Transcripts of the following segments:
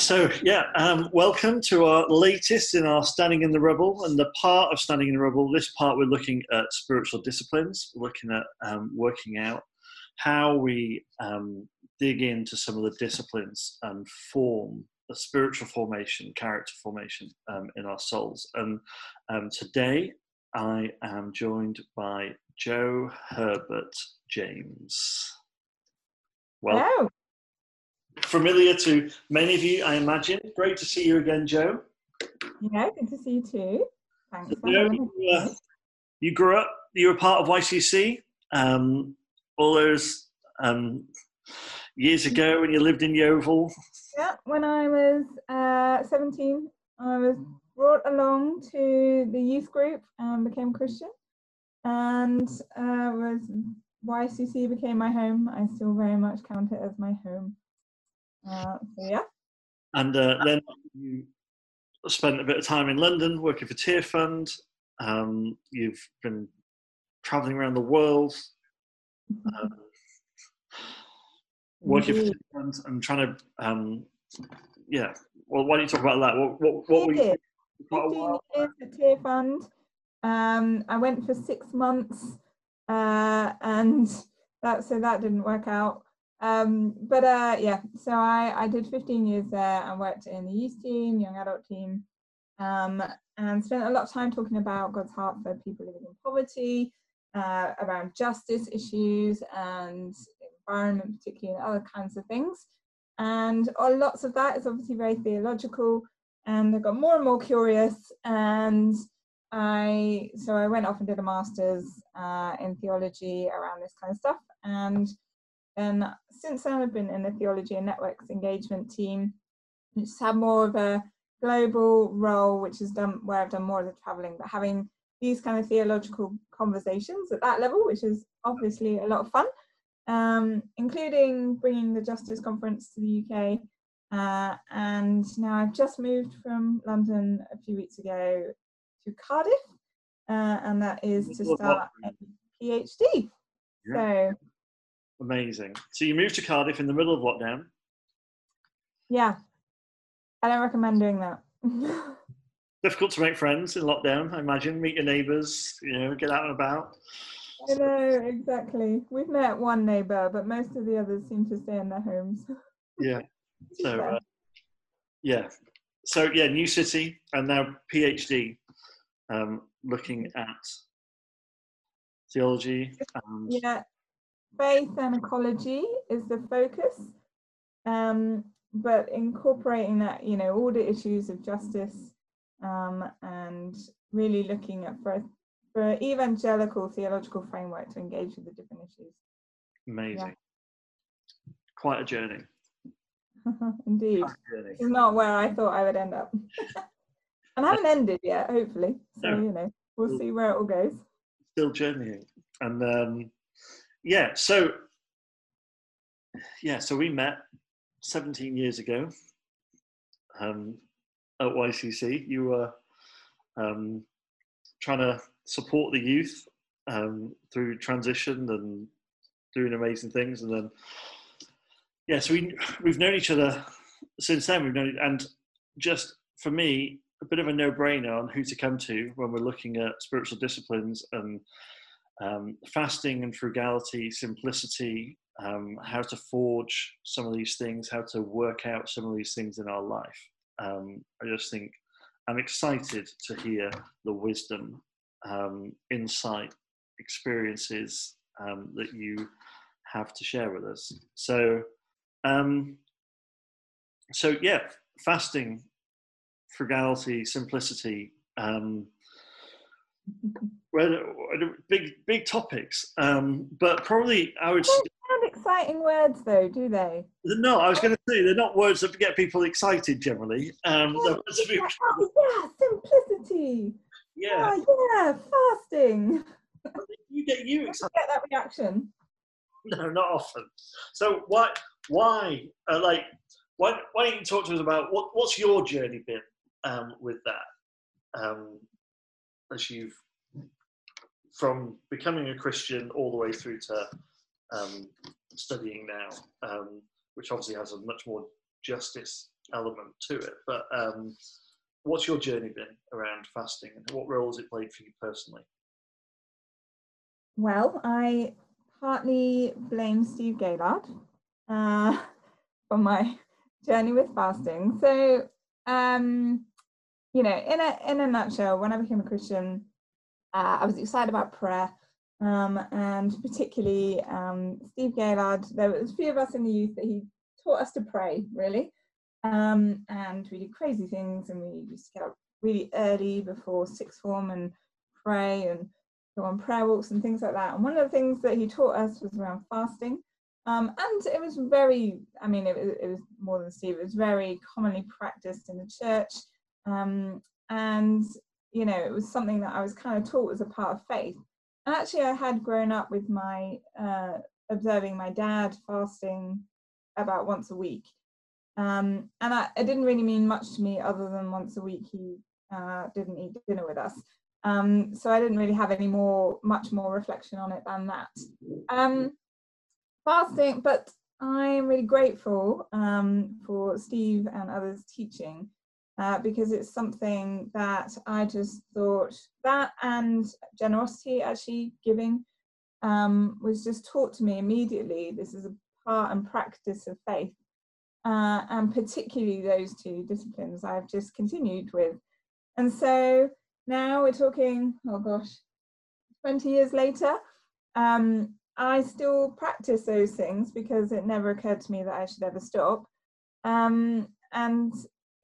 so yeah, um, welcome to our latest in our Standing in the Rubble. And the part of Standing in the Rubble, this part we're looking at spiritual disciplines, looking at um, working out how we um, dig into some of the disciplines and form a spiritual formation, character formation um, in our souls. And um, today I am joined by Jo Herbert James. Well, Hello familiar to many of you, I imagine. Great to see you again, Jo. Yeah, good to see you too. Thanks. So, you, uh, you, grew up, you were part of YCC um, all those um, years ago when you lived in Yeovil. Yeah, when I was uh, 17, I was brought along to the youth group and became Christian. And uh, was YCC became my home. I still very much count it as my home. Uh, yeah. And uh, then you spent a bit of time in London working for Tearfund. Um, you've been traveling around the world, mm-hmm. um, working for Tearfund and trying to, um, yeah. Well, why don't you talk about that? What, what, what were you? 15 years at Tearfund. Um, I went for six months, uh, and that so that didn't work out. Um, but uh, yeah, so I, I did 15 years there and worked in the youth team, young adult team, um, and spent a lot of time talking about God's heart for people living in poverty, uh, around justice issues and environment, particularly, and other kinds of things. And uh, lots of that is obviously very theological. And I got more and more curious, and I so I went off and did a master's uh, in theology around this kind of stuff, and and since then, I've been in the theology and networks engagement team, which has had more of a global role, which is done where I've done more of the traveling, but having these kind of theological conversations at that level, which is obviously a lot of fun, um, including bringing the Justice Conference to the UK. Uh, and now I've just moved from London a few weeks ago to Cardiff, uh, and that is to start a PhD. Yeah. So Amazing. So you moved to Cardiff in the middle of lockdown. Yeah. I don't recommend doing that. Difficult to make friends in lockdown, I imagine. Meet your neighbours, you know, get out and about. I know, exactly. We've met one neighbour, but most of the others seem to stay in their homes. yeah. So, uh, yeah. So, yeah, new city and now PhD, um, looking at theology. And yeah, faith and ecology is the focus, um, but incorporating that, you know, all the issues of justice um, and really looking at for, for evangelical theological framework to engage with the different issues. Amazing. Yeah. Quite a journey. Indeed. Journey. It's not where I thought I would end up. and I haven't ended yet, hopefully. So, no. you know, we'll see where it all goes. Still journeying. And um, yeah, so yeah, so we met 17 years ago um, at YCC. You were um, trying to support the youth um, through transition and doing amazing things, and then yeah, so we we've known each other since then. We've known, and just for me, a bit of a no-brainer on who to come to when we're looking at spiritual disciplines and um, fasting and frugality, simplicity, um, how to forge some of these things, how to work out some of these things in our life. Um, I just think I'm excited to hear the wisdom, um, insight, experiences um, that you have to share with us. So, um, so yeah, fasting, frugality, simplicity. Um, big big topics, um, but probably I would. Sound exciting words though, do they? No, I was going to say they're not words that get people excited generally. Um, oh, yeah, simplicity. Yeah. Oh, yeah, fasting. You get you excited. Get that reaction. No, not often. So why why uh, like why why don't you talk to us about what what's your journey been um, with that? Um, as you've from becoming a Christian all the way through to um, studying now, um, which obviously has a much more justice element to it. But um, what's your journey been around fasting, and what role has it played for you personally? Well, I partly blame Steve Gaylard uh, for my journey with fasting. So, um, you know, in a in a nutshell, when I became a Christian, uh, I was excited about prayer, um, and particularly um, Steve Gaylard. There was a few of us in the youth that he taught us to pray, really, um, and we did crazy things, and we used to get up really early before sixth form and pray and go on prayer walks and things like that. And one of the things that he taught us was around fasting. Um, and it was very, I mean, it, it, was more than Steve, it was very commonly practiced in the church. Um, and, you know, it was something that I was kind of taught as a part of faith. And actually, I had grown up with my, uh, observing my dad fasting about once a week. Um, and I, it didn't really mean much to me other than once a week he uh, didn't eat dinner with us. Um, so I didn't really have any more, much more reflection on it than that. Um, fasting, but I'm really grateful um, for Steve and others teaching uh, because it's something that I just thought that and generosity, actually giving, um, was just taught to me immediately. This is a part and practice of faith. Uh, and particularly those two disciplines I've just continued with. And so now we're talking, oh gosh, 20 years later. Um, I still practice those things because it never occurred to me that I should ever stop. Um, and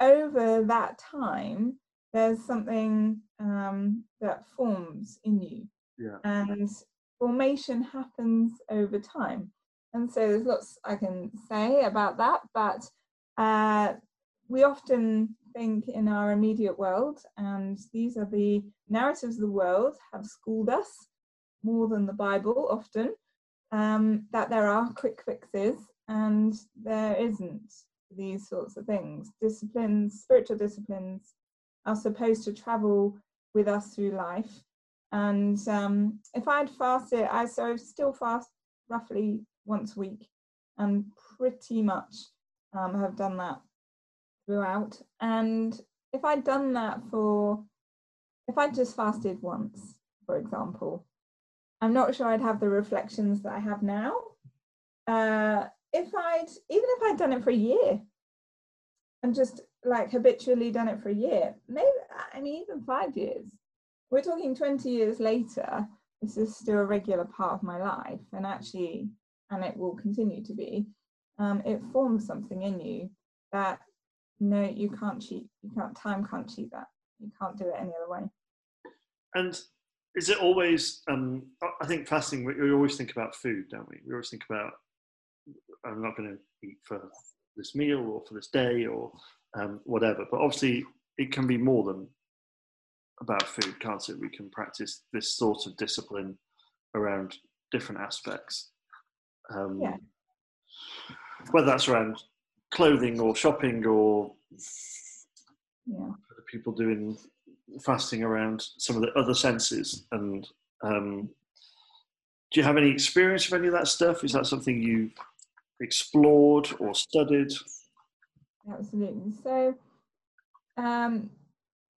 over that time, there's something um, that forms in you. Yeah. And formation happens over time. And so there's lots I can say about that, but uh, we often think in our immediate world, and these are the narratives of the world have schooled us more than the Bible often, um, that there are quick fixes and there isn't these sorts of things. Disciplines, spiritual disciplines, are supposed to travel with us through life. And um, if I'd fasted, I so I still fast roughly once a week, and pretty much um, have done that throughout. And if I'd done that for, if I'd just fasted once, for example, I'm not sure I'd have the reflections that I have now. Uh, if I'd, even if I'd done it for a year and just like habitually done it for a year, maybe, I mean, even five years, we're talking 20 years later, this is still a regular part of my life and actually, and it will continue to be, um, it forms something in you that no, you can't cheat. You can't. Time can't cheat that. You can't do it any other way. And is it always? Um, I think fasting. We, always think about food, don't we? We always think about. I'm not going to eat for this meal or for this day or um, whatever. But obviously, it can be more than about food, can't it? We can practice this sort of discipline around different aspects. Um, yeah. Whether that's around clothing or shopping or yeah. people doing fasting around some of the other senses and um, do you have any experience of any of that stuff is that something you've explored or studied. Absolutely. So um,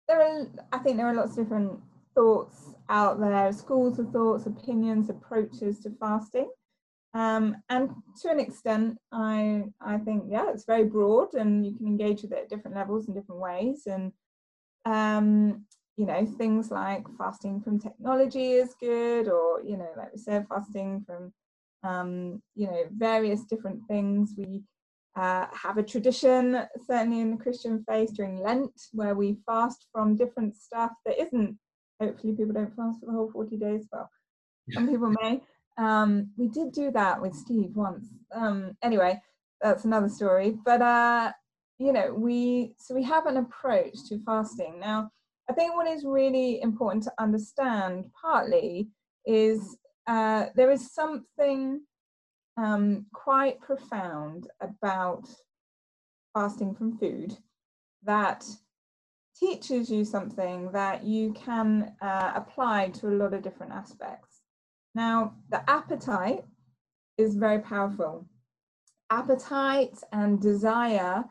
there are i think there are lots of different thoughts out there schools of thoughts opinions approaches to fasting. Um, and to an extent, I I think yeah, it's very broad, and you can engage with it at different levels in different ways. And um, you know, things like fasting from technology is good, or you know, like we said, fasting from um, you know various different things. We uh, have a tradition, certainly in the Christian faith, during Lent, where we fast from different stuff that isn't. Hopefully, people don't fast for the whole forty days. Well, some people may. Um, we did do that with Steve once. Um, anyway, that's another story. But uh, you know, we so we have an approach to fasting. Now, I think what is really important to understand, partly, is uh, there is something um, quite profound about fasting from food that teaches you something that you can uh, apply to a lot of different aspects. Now, the appetite is very powerful. Appetite and desire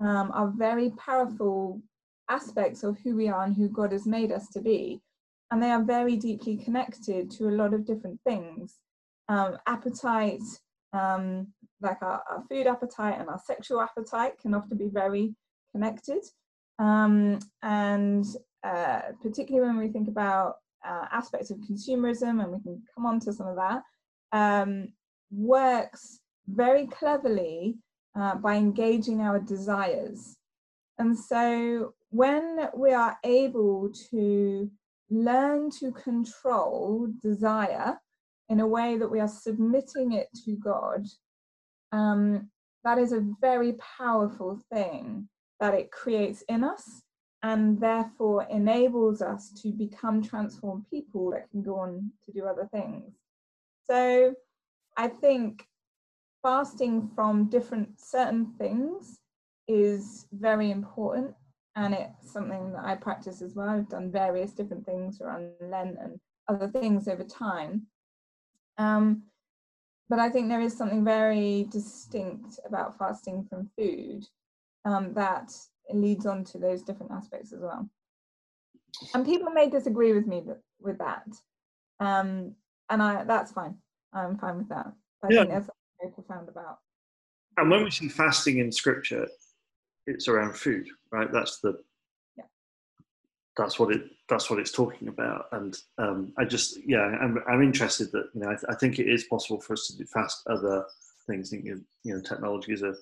um, are very powerful aspects of who we are and who God has made us to be. And they are very deeply connected to a lot of different things. Um, appetite, um, like our, our, food appetite and our sexual appetite, can often be very connected. Um, and uh, particularly when we think about uh, aspects of consumerism, and we can come on to some of that, um, works very cleverly uh, by engaging our desires. And so when we are able to learn to control desire in a way that we are submitting it to God, um, that is a very powerful thing that it creates in us and therefore enables us to become transformed people that can go on to do other things. So I think fasting from different certain things is very important and it's something that I practice as well. I've done various different things around Lent and other things over time. Um, but I think there is something very distinct about fasting from food um, that leads on to those different aspects as well. And people may disagree with me with that, um, and I that's fine. I'm fine with that. I yeah. think there's something very profound about. And when we see fasting in scripture, it's around food, right? That's the yeah. that's what it that's what it's talking about. And um, I just yeah, I'm I'm interested that you know I, th- I think it is possible for us to do fast other things. I think you know technology is a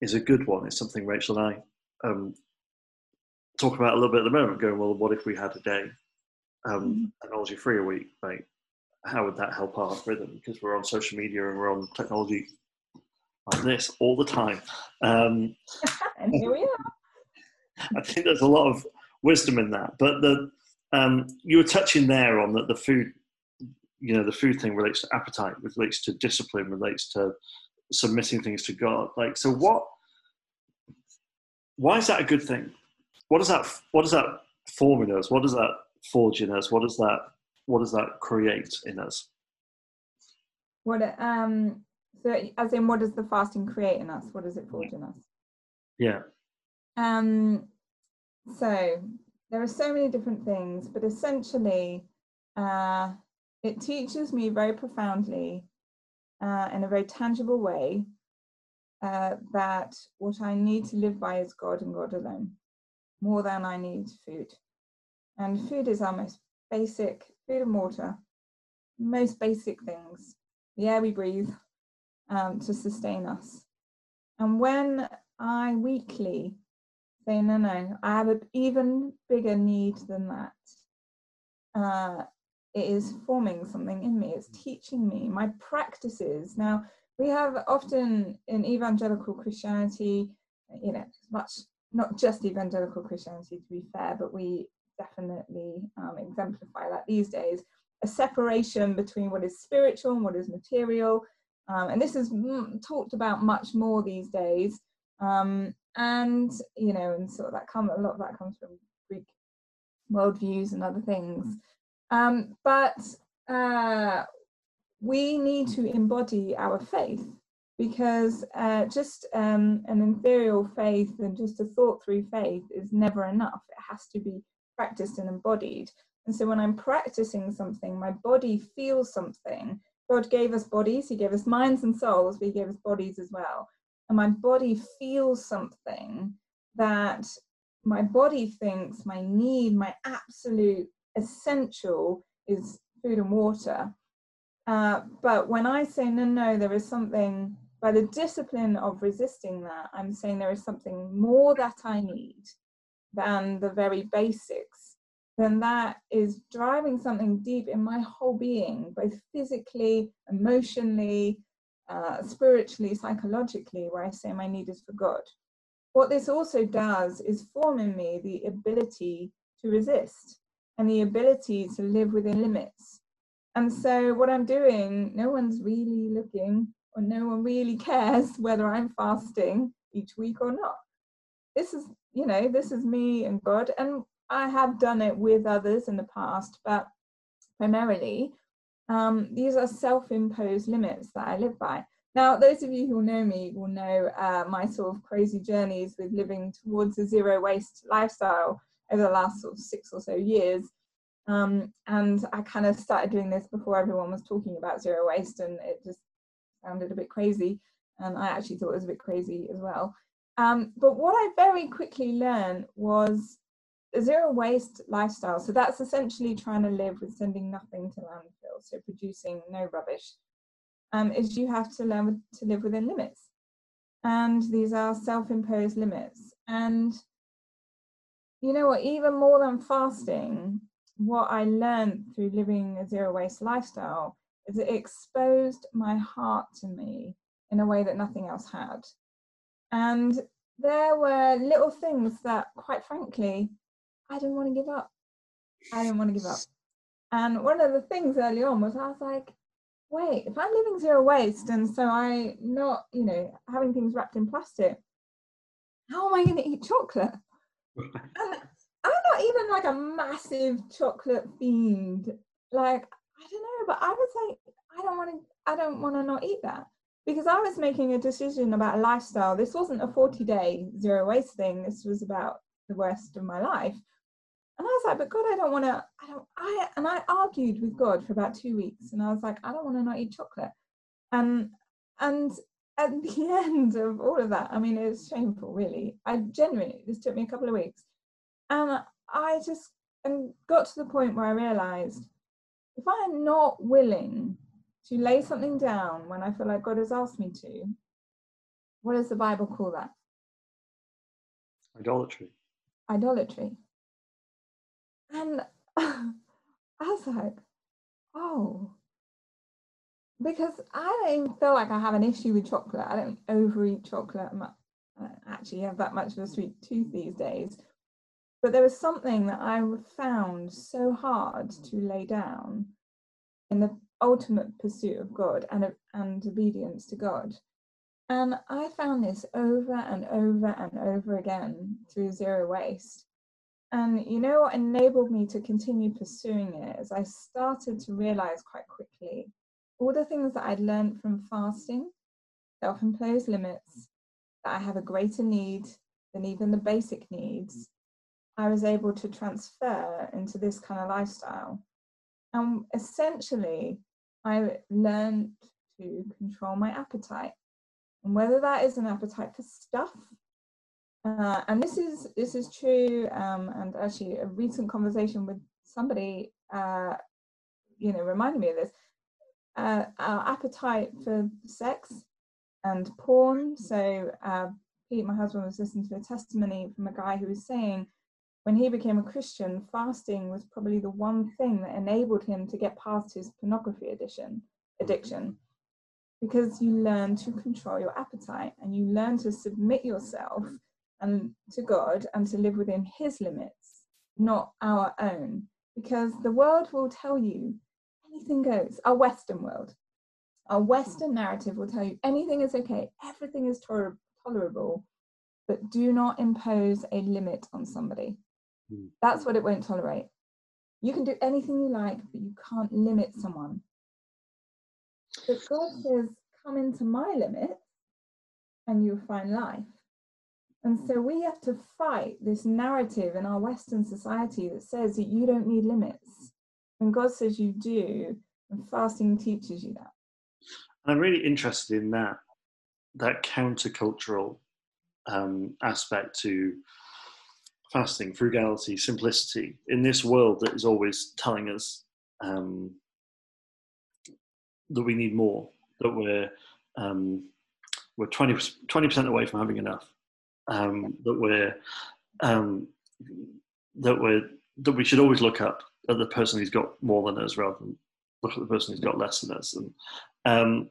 is a good one. It's something Rachel and I um, talk about a little bit at the moment. Going well, what if we had a day um, mm-hmm. technology free a week? Like, how would that help our rhythm? Because we're on social media and we're on technology like this all the time. Um, and here we are. I think there's a lot of wisdom in that. But the um, you were touching there on that the food, you know, the food thing relates to appetite, relates to discipline, relates to submitting things to God. Like, so what? Why is that a good thing? What does that? What does that form in us? What does that forge in us? What does that? What does that create in us? What um so as in what does the fasting create in us? What does it forge in us? Yeah. Um so there are so many different things, but essentially uh it teaches me very profoundly uh, in a very tangible way uh, that what I need to live by is God and God alone, more than I need food. And food is our most basic, food and water, most basic things, the air we breathe um, to sustain us. And when I weekly say, no, no, I have an even bigger need than that, uh, it is forming something in me it's teaching me my practices now we have often in evangelical christianity you know much not just evangelical christianity to be fair but we definitely um, exemplify that these days a separation between what is spiritual and what is material um, and this is m- talked about much more these days um, and you know and sort of that come a lot of that comes from greek worldviews and other things um, but uh, we need to embody our faith because uh, just um, an ethereal faith and just a thought through faith is never enough. It has to be practiced and embodied. And so when I'm practicing something, my body feels something. God gave us bodies, He gave us minds and souls, but He gave us bodies as well. And my body feels something that my body thinks my need, my absolute essential is food and water. Uh, but when I say no, no, there is something by the discipline of resisting that, I'm saying there is something more that I need than the very basics, then that is driving something deep in my whole being, both physically, emotionally, uh, spiritually, psychologically, where I say my need is for God. What this also does is form in me the ability to resist and the ability to live within limits. And so, what I'm doing, no one's really looking, or no one really cares whether I'm fasting each week or not. This is, you know, this is me and God. And I have done it with others in the past, but primarily, um, these are self imposed limits that I live by. Now, those of you who know me will know uh, my sort of crazy journeys with living towards a zero waste lifestyle over the last sort of six or so years. Um, and I kind of started doing this before everyone was talking about zero waste, and it just sounded a bit crazy. And I actually thought it was a bit crazy as well. Um, but what I very quickly learned was zero waste lifestyle. So that's essentially trying to live with sending nothing to landfill, so producing no rubbish. Um, is you have to learn to live within limits, and these are self-imposed limits. And you know what? Even more than fasting, what I learned through living a zero waste lifestyle is it exposed my heart to me in a way that nothing else had. And there were little things that, quite frankly, I didn't want to give up. I didn't want to give up. And one of the things early on was I was like, wait, if I'm living zero waste and so I not, you know, having things wrapped in plastic, how am I going to eat chocolate? and I'm not even like a massive chocolate fiend. Like, I don't know, but I was like, I don't want to, I don't want to not eat that because I was making a decision about a lifestyle. This wasn't a 40 day zero waste thing. This was about the rest of my life. And I was like, but God, I don't want to, I don't, I, and I argued with God for about two weeks. And I was like, I don't want to not eat chocolate. And, and at the end of all of that, I mean, it was shameful, really. I genuinely, this took me a couple of weeks. And I just and got to the point where I realized if I'm not willing to lay something down when I feel like God has asked me to, what does the Bible call that? Idolatry. Idolatry. And I was like, oh, because I don't even feel like I have an issue with chocolate. I don't overeat chocolate. I don't actually have that much of a sweet tooth these days. But there was something that I found so hard to lay down in the ultimate pursuit of God and, and obedience to God. And I found this over and over and over again through Zero Waste. And you know what enabled me to continue pursuing it is I started to realize quite quickly all the things that I'd learned from fasting, self imposed limits, that I have a greater need than even the basic needs, I was able to transfer into this kind of lifestyle. And essentially, I learned to control my appetite. And whether that is an appetite for stuff, uh, and this is this is true, um, and actually a recent conversation with somebody, uh, you know, reminded me of this. Uh, our appetite for sex and porn. So uh, Pete, my husband, was listening to a testimony from a guy who was saying when he became a Christian, fasting was probably the one thing that enabled him to get past his pornography addiction, addiction because you learn to control your appetite and you learn to submit yourself and to God and to live within his limits, not our own. Because the world will tell you anything goes, our Western world, our Western narrative will tell you anything is okay, everything is toler- tolerable, but do not impose a limit on somebody. Mm. That's what it won't tolerate. You can do anything you like, but you can't limit someone. But God says, come into my limits and you'll find life. And so we have to fight this narrative in our Western society that says that you don't need limits. And God says you do, and fasting teaches you that. I'm really interested in that, that countercultural um, aspect to fasting, frugality, simplicity in this world that is always telling us um, that we need more, that we're um, we're 20 percent away from having enough, um, that we're um, that we're that we should always look up at the person who's got more than us rather than look at the person who's got less than us. And um,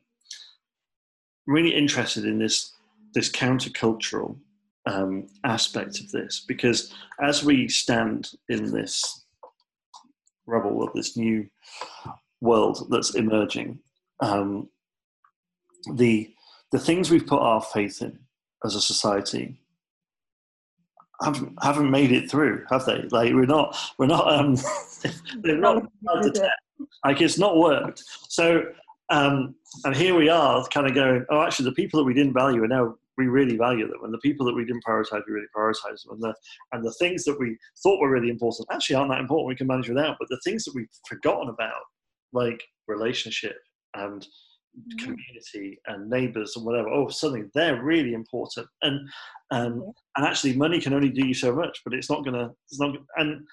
really interested in this this countercultural um, aspect of this because as we stand in this rubble of this new world that's emerging, um, the the things we've put our faith in as a society haven't haven't made it through, have they? Like we're not we're not um, they're not like it's not worked. So Um, and here we are, kind of going, oh, actually, the people that we didn't value are now we really value them, and the people that we didn't prioritize, we really prioritize them, and the and the things that we thought were really important actually aren't that important. We can manage without, but the things that we've forgotten about, like relationship and. Community and neighbors and whatever, oh, suddenly they're really important. And um, and actually, money can only do you so much, but it's not gonna. It's not. And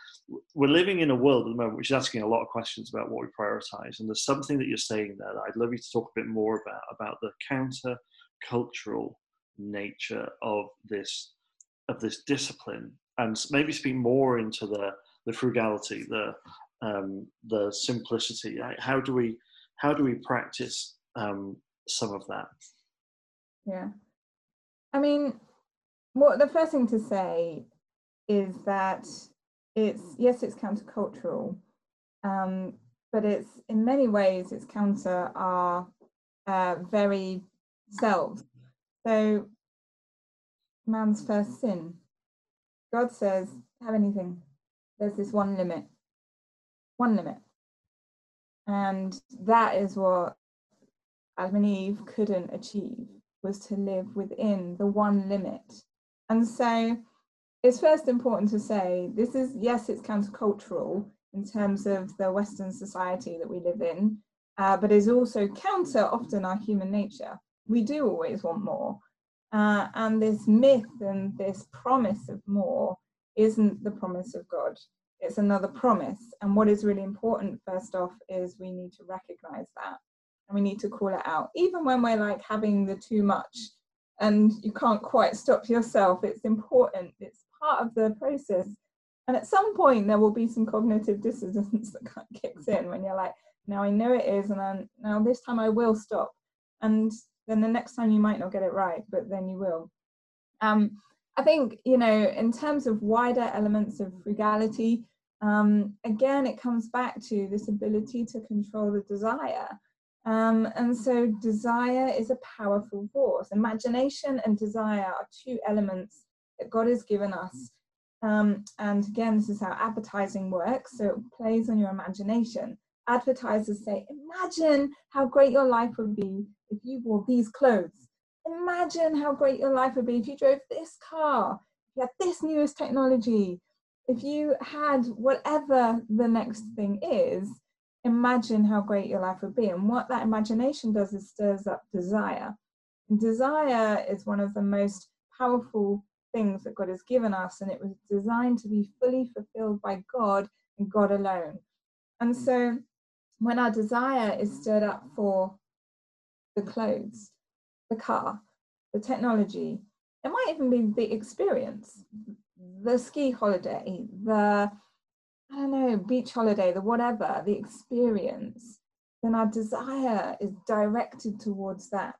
we're living in a world at the moment which is asking a lot of questions about what we prioritize. And there's something that you're saying there that I'd love you to talk a bit more about about the counter cultural nature of this of this discipline and maybe speak more into the the frugality the um, the simplicity how do we how do we practice um, some of that yeah i mean what the first thing to say is that it's yes it's countercultural um, but it's in many ways it's counter our uh, very selves so, man's first sin. God says, have anything. There's this one limit. One limit. And that is what Adam and Eve couldn't achieve, was to live within the one limit. And so it's first important to say this is, yes, it's countercultural in terms of the Western society that we live in, uh, but is also counter often our human nature we do always want more. Uh, and this myth and this promise of more isn't the promise of God. It's another promise. And what is really important, first off, is we need to recognize that and we need to call it out. Even when we're like having the too much and you can't quite stop yourself, it's important. It's part of the process. And at some point, there will be some cognitive dissonance that kind of kicks in when you're like, now I know it is, and then now this time I will stop. And then the next time you might not get it right, but then you will. Um, I think, you know, in terms of wider elements of frugality, um, again, it comes back to this ability to control the desire. Um, and so, desire is a powerful force. Imagination and desire are two elements that God has given us. Um, and again, this is how advertising works. So, it plays on your imagination advertisers say, Imagine how great your life would be if you wore these clothes. Imagine how great your life would be if you drove this car, if you had this newest technology, if you had whatever the next thing is. Imagine how great your life would be. And what that imagination does is stirs up desire. And desire is one of the most powerful things that God has given us, and it was designed to be fully fulfilled by God and God alone. And so when our desire is stirred up for the clothes, the car, the technology, it might even be the experience, the ski holiday, the I don't know, beach holiday, the whatever, the experience, then our desire is directed towards that.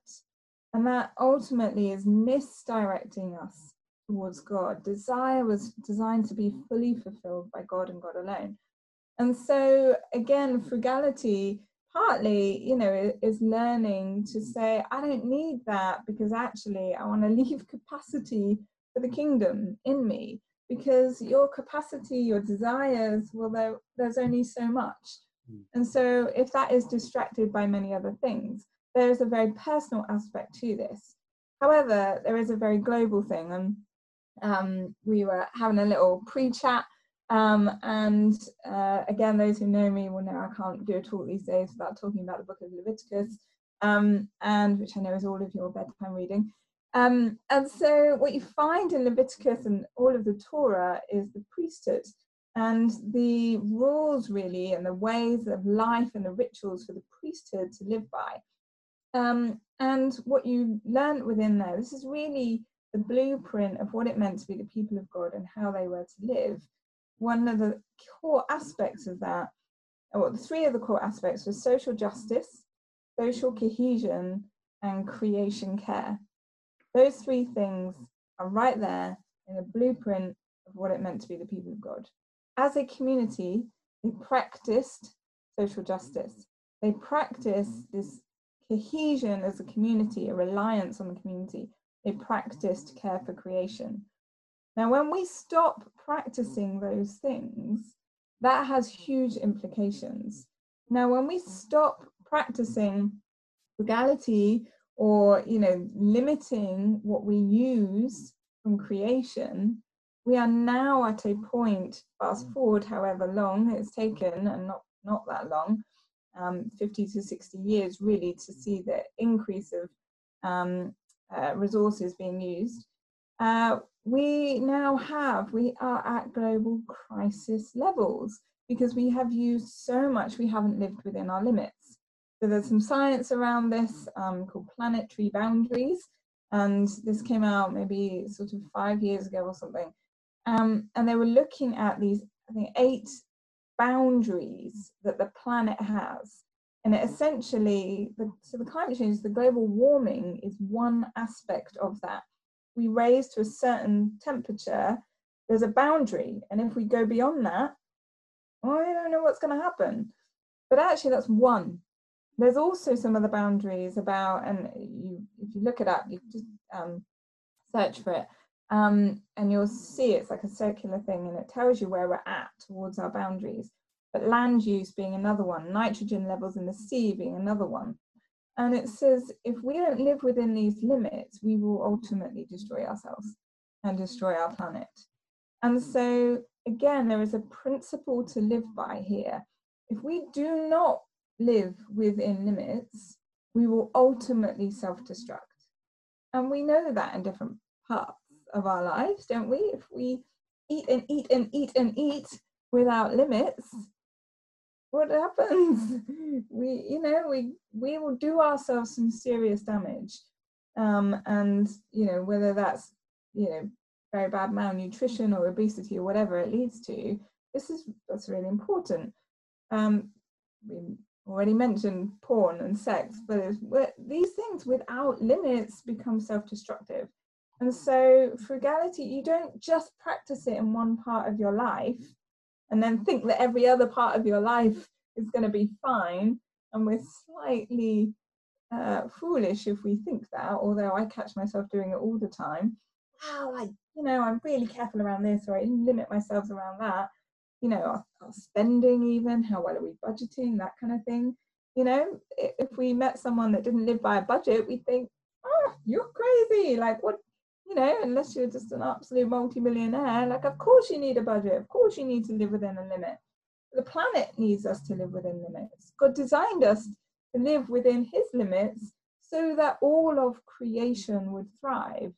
And that ultimately is misdirecting us towards God. Desire was designed to be fully fulfilled by God and God alone. And so, again, frugality partly, you know, is learning to say, I don't need that because actually I want to leave capacity for the kingdom in me because your capacity, your desires, well, there, there's only so much. Hmm. And so, if that is distracted by many other things, there is a very personal aspect to this. However, there is a very global thing. And um, we were having a little pre chat um, and uh, again, those who know me will know I can't do a talk these days without talking about the book of Leviticus, um, and which I know is all of your bedtime reading. Um, and so, what you find in Leviticus and all of the Torah is the priesthood and the rules, really, and the ways of life and the rituals for the priesthood to live by. Um, and what you learn within there, this is really the blueprint of what it meant to be the people of God and how they were to live one of the core aspects of that, or the three of the core aspects was social justice, social cohesion, and creation care. Those three things are right there in the blueprint of what it meant to be the people of God. As a community, they practiced social justice. They practiced this cohesion as a community, a reliance on the community. They practiced care for creation. Now, when we stop practicing those things, that has huge implications. Now, when we stop practicing frugality or you know limiting what we use from creation we are now at a point fast forward however long it's taken and not not that long um, 50 to 60 years really to see the increase of um, uh, resources being used uh, we now have we are at global crisis levels because we have used so much we haven't lived within our limits so there's some science around this um, called planetary boundaries, and this came out maybe sort of five years ago or something. Um, and they were looking at these, I think, eight boundaries that the planet has. And it essentially, the, so the climate change, the global warming is one aspect of that. We raise to a certain temperature, there's a boundary. And if we go beyond that, well, I don't know what's going to happen. But actually, that's one there's also some other boundaries about, and you, if you look it up, you just um, search for it, um, and you'll see it's like a circular thing, and it tells you where we're at towards our boundaries. But land use being another one, nitrogen levels in the sea being another one. And it says if we don't live within these limits, we will ultimately destroy ourselves and destroy our planet. And so, again, there is a principle to live by here. If we do not live within limits, we will ultimately self destruct. And we know that in different parts of our lives, don't we? If we eat and eat and eat and eat without limits, what happens? We, you know, we we will do ourselves some serious damage. Um, and you know, whether that's you know very bad malnutrition or obesity or whatever it leads to, this is that's really important. Um, we already mentioned porn and sex, but these things without limits become self-destructive. And so frugality, you don't just practice it in one part of your life and then think that every other part of your life is going to be fine. And we're slightly uh, foolish if we think that, although I catch myself doing it all the time. Wow, I, you know, I'm really careful around this, or I limit myself around that you know, our, our spending, even how well are we budgeting, that kind of thing. You know, if we met someone that didn't live by a budget, we'd think, oh, you're crazy. Like, what, you know, unless you're just an absolute multimillionaire, like, of course you need a budget. Of course you need to live within a limit. The planet needs us to live within limits. God designed us to live within his limits so that all of creation would thrive.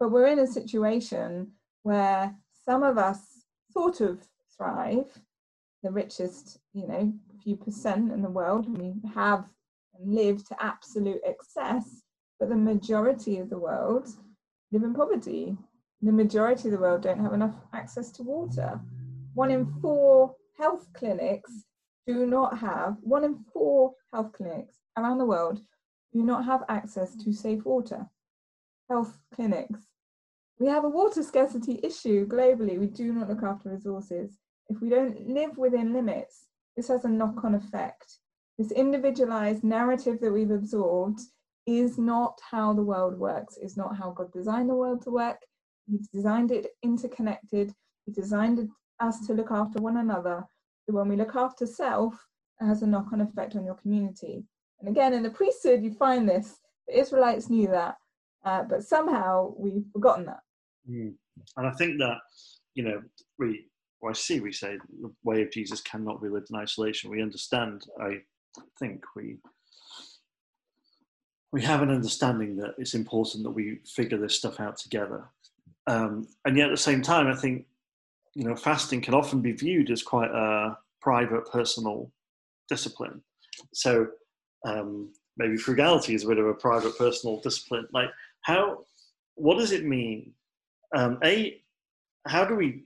But we're in a situation where some of us sort of thrive, the richest, you know, few percent in the world, we have and live to absolute excess, but the majority of the world live in poverty. The majority of the world don't have enough access to water. One in four health clinics do not have, one in four health clinics around the world do not have access to safe water. Health clinics. We have a water scarcity issue globally. We do not look after resources if we don't live within limits, this has a knock on effect. This individualized narrative that we've absorbed is not how the world works, is not how God designed the world to work. He designed it interconnected, He designed us to look after one another. So when we look after self, it has a knock on effect on your community. And again, in the priesthood, you find this. The Israelites knew that, uh, but somehow we've forgotten that. Mm. And I think that, you know, we or I see we say the way of Jesus cannot be lived in isolation. We understand, I think we we have an understanding that it's important that we figure this stuff out together. Um, and yet at the same time, I think you know fasting can often be viewed as quite a private, personal discipline. So um, maybe frugality is a bit of a private, personal discipline. Like how, what does it mean? Um, a, how do we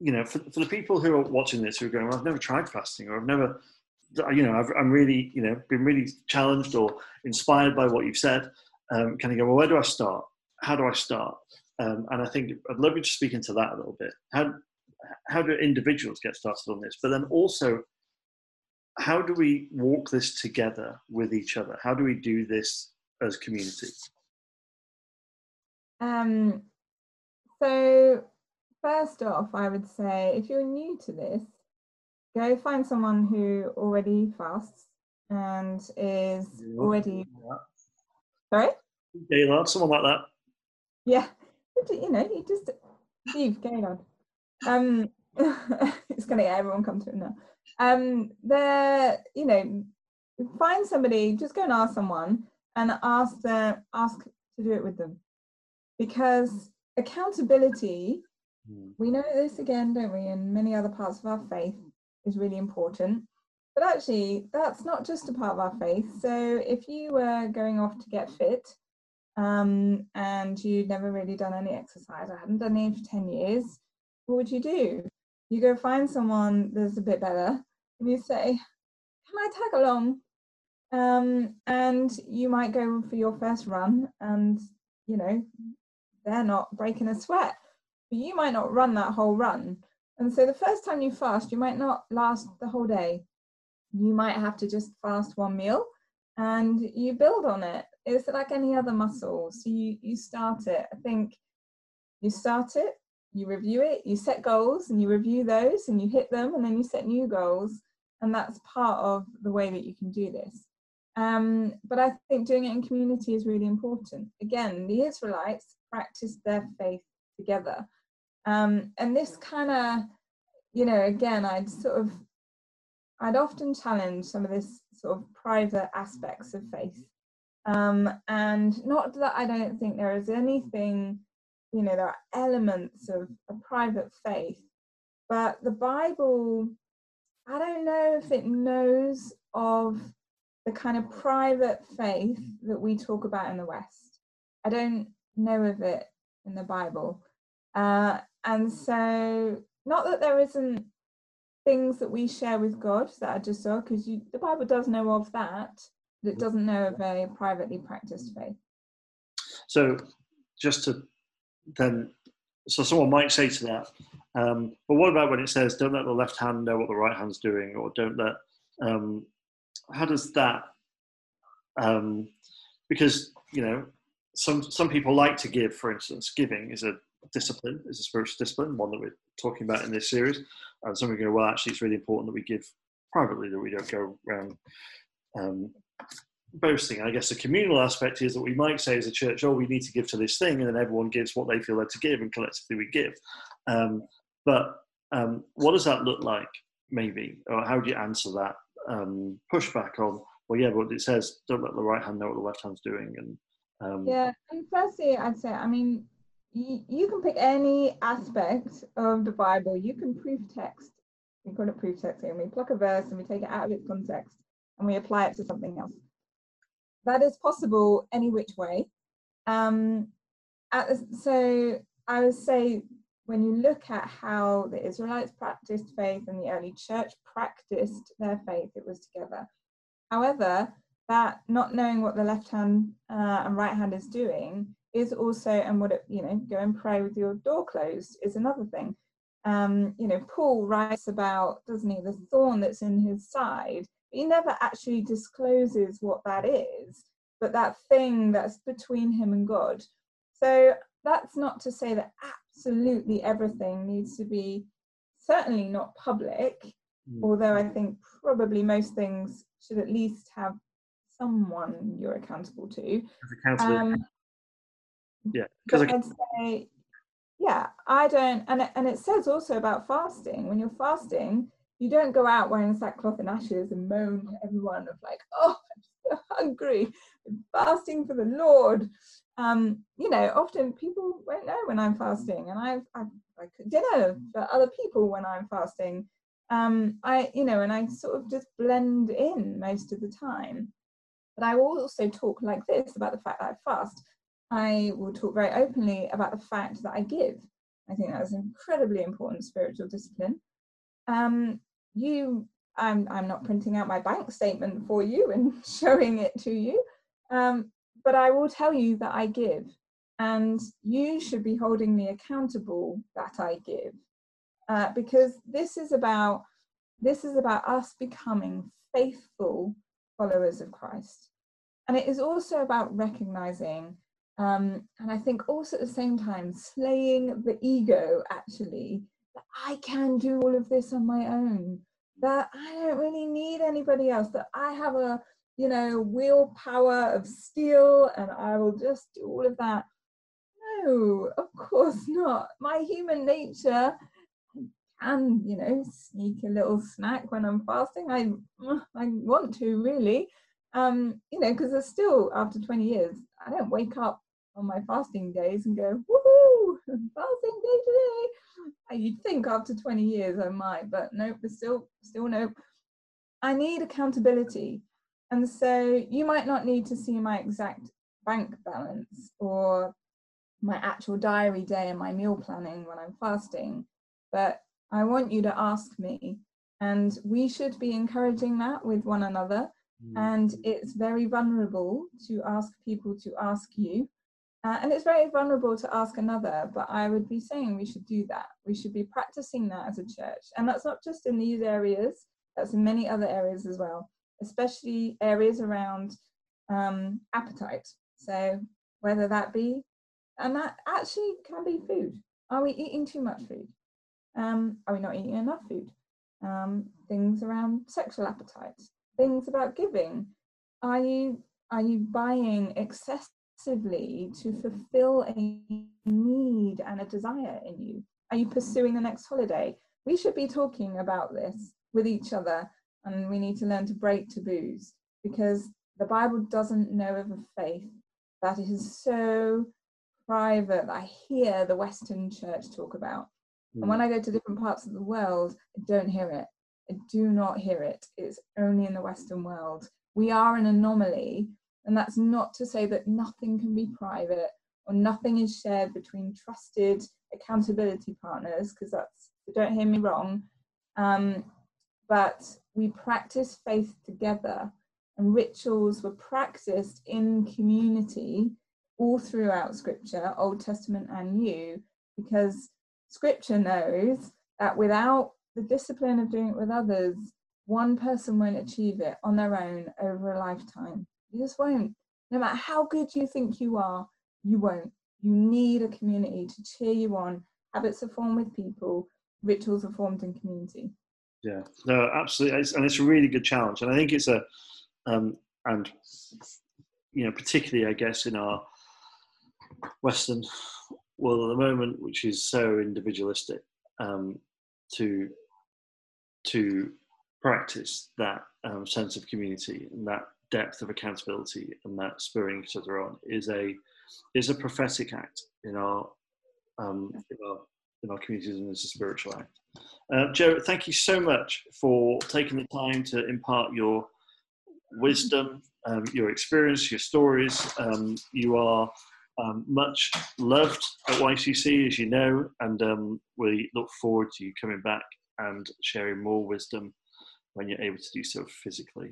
you know, for, for the people who are watching this who are going, well, I've never tried fasting or I've never, you know, I've, I'm really, you know, been really challenged or inspired by what you've said. Um, can I go, well, where do I start? How do I start? Um, and I think I'd love you to speak into that a little bit. How, how do individuals get started on this? But then also, how do we walk this together with each other? How do we do this as communities? Um, so first off, I would say if you're new to this, go find someone who already fasts and is already. Sorry? Gaylord, someone like that. Yeah, you know, you just Steve Gaylord. Um, it's going to get everyone come to it now. Um, they're, you know, find somebody, just go and ask someone and ask them, ask to do it with them, because accountability. Mm. We know this again, don't we? In many other parts of our faith is really important. But actually, that's not just a part of our faith. So if you were going off to get fit um, and you'd never really done any exercise, I hadn't done any for 10 years, what would you do? You go find someone that's a bit better and you say, Can I tag along? Um, and you might go for your first run and, you know, they're not breaking a sweat. You might not run that whole run. And so the first time you fast, you might not last the whole day. You might have to just fast one meal and you build on it. It's like any other muscle. So you, you start it. I think you start it, you review it, you set goals and you review those and you hit them and then you set new goals. And that's part of the way that you can do this. Um, but I think doing it in community is really important. Again, the Israelites practiced their faith together. Um, and this kind of, you know, again, I'd sort of, I'd often challenge some of this sort of private aspects of faith. Um, and not that I don't think there is anything, you know, there are elements of a private faith, but the Bible, I don't know if it knows of the kind of private faith that we talk about in the West. I don't know of it in the Bible. Uh, and so, not that there isn't things that we share with God that I just saw, because the Bible does know of that, but it doesn't know of a privately practiced faith. So, just to then, so someone might say to that, um, but what about when it says, don't let the left hand know what the right hand's doing, or don't let, um, how does that, um, because, you know, some, some people like to give, for instance, giving is a discipline, is a spiritual discipline, one that we're talking about in this series. And some of you go, well, actually, it's really important that we give privately, that we don't go around um, boasting. I guess the communal aspect is that we might say as a church, oh, we need to give to this thing, and then everyone gives what they feel led to give, and collectively we give. Um, but um, what does that look like, maybe? Or how do you answer that um, pushback on, well, yeah, but it says, don't let the right hand know what the left hand's doing. And um, Yeah, and firstly, I'd say, I mean, you, can pick any aspect of the Bible, you can proof text. We call it proof texting. We pluck a verse and we take it out of its context and we apply it to something else. That is possible any which way. Um, so I would say when you look at how the Israelites practiced faith and the early church practiced their faith, it was together. However, that not knowing what the left hand uh, and right hand is doing is also, and what it, you know, go and pray with your door closed is another thing. Um, you know, Paul writes about, doesn't he, the thorn that's in his side he never actually discloses what that is, but that thing that's between him and God. So that's not to say that absolutely everything needs to be certainly not public, mm. although I think probably most things should at least have someone you're accountable to. Um, yeah, because I'd say, yeah, I don't, and it, and it says also about fasting. When you're fasting, you don't go out wearing sackcloth and ashes and moan to everyone of like, oh, I'm so hungry, I'm fasting for the Lord. Um, you know, often people won't know when I'm fasting, and I've, I've I cook dinner for other people when I'm fasting. Um, I, you know, and I sort of just blend in most of the time. But I will also talk like this about the fact that I fast. I will talk very openly about the fact that I give. I think that is an incredibly important spiritual discipline. Um, you I'm, I'm not printing out my bank statement for you and showing it to you, um, but I will tell you that I give. And you should be holding me accountable that I give. Uh, because this is about this is about us becoming faithful followers of Christ. And it is also about recognizing, um, and I think also at the same time, slaying the ego actually, that I can do all of this on my own that I don't really need anybody else, that I have a, you know, willpower of steel and I will just do all of that. No, of course not. My human nature can, you know, sneak a little snack when I'm fasting. I, I want to really, um, you know, because there's still after 20 years, I don't wake up on my fasting days and go, woohoo, fasting day today. You'd think after 20 years I might, but nope, there's still, still nope. I need accountability. And so you might not need to see my exact bank balance or my actual diary day and my meal planning when I'm fasting, but I want you to ask me. And we should be encouraging that with one another. Mm. And it's very vulnerable to ask people to ask you. Uh, and it's very vulnerable to ask another, but I would be saying we should do that. We should be practicing that as a church. And that's not just in these areas, that's in many other areas as well, especially areas around um, appetite. So, whether that be, and that actually can be food. Are we eating too much food? Um, are we not eating enough food? Um, things around sexual appetite, things about giving. Are you are you buying excess to fulfill a need and a desire in you? Are you pursuing the next holiday? We should be talking about this with each other, and we need to learn to break taboos because the Bible doesn't know of a faith that is so private that I hear the Western church talk about. And when hmm. I go to different parts of the world, I don't hear it. I do not hear it. It's only in the Western world. We are an anomaly and that's not to say that nothing can be private or nothing is shared between trusted accountability partners, because that's, don't hear me wrong. Um, but we practice faith together, and rituals were practiced in community all throughout Scripture, Old Testament and New, because Scripture knows that without the discipline of doing it with others, one person won't achieve it on their own over a lifetime. You just won't. No matter how good you think you are, you won't. You need a community to cheer you on. Habits are formed with people, rituals are formed in community. Yeah, no, absolutely. It's, and it's a really good challenge. And I think it's a, um, and, you know, particularly, I guess, in our Western world at the moment, which is so individualistic, um, to, to practice that um, sense of community and that depth of accountability and that spurring each other on is a is a prophetic act in our um, in our in our communities and as a spiritual act. Uh, Jo, thank you so much for taking the time to impart your wisdom, um, your experience, your stories. Um, you are um, much loved at YCC, as you know, and um, we look forward to you coming back and sharing more wisdom when you're able to do so physically.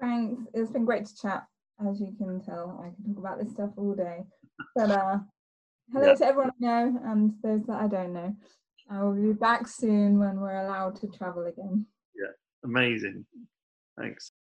Thanks. It's been great to chat. As you can tell, I can talk about this stuff all day. But uh, hello yeah. to everyone I know and those that I don't know. I will be back soon when we're allowed to travel again. Yeah, amazing. Thanks.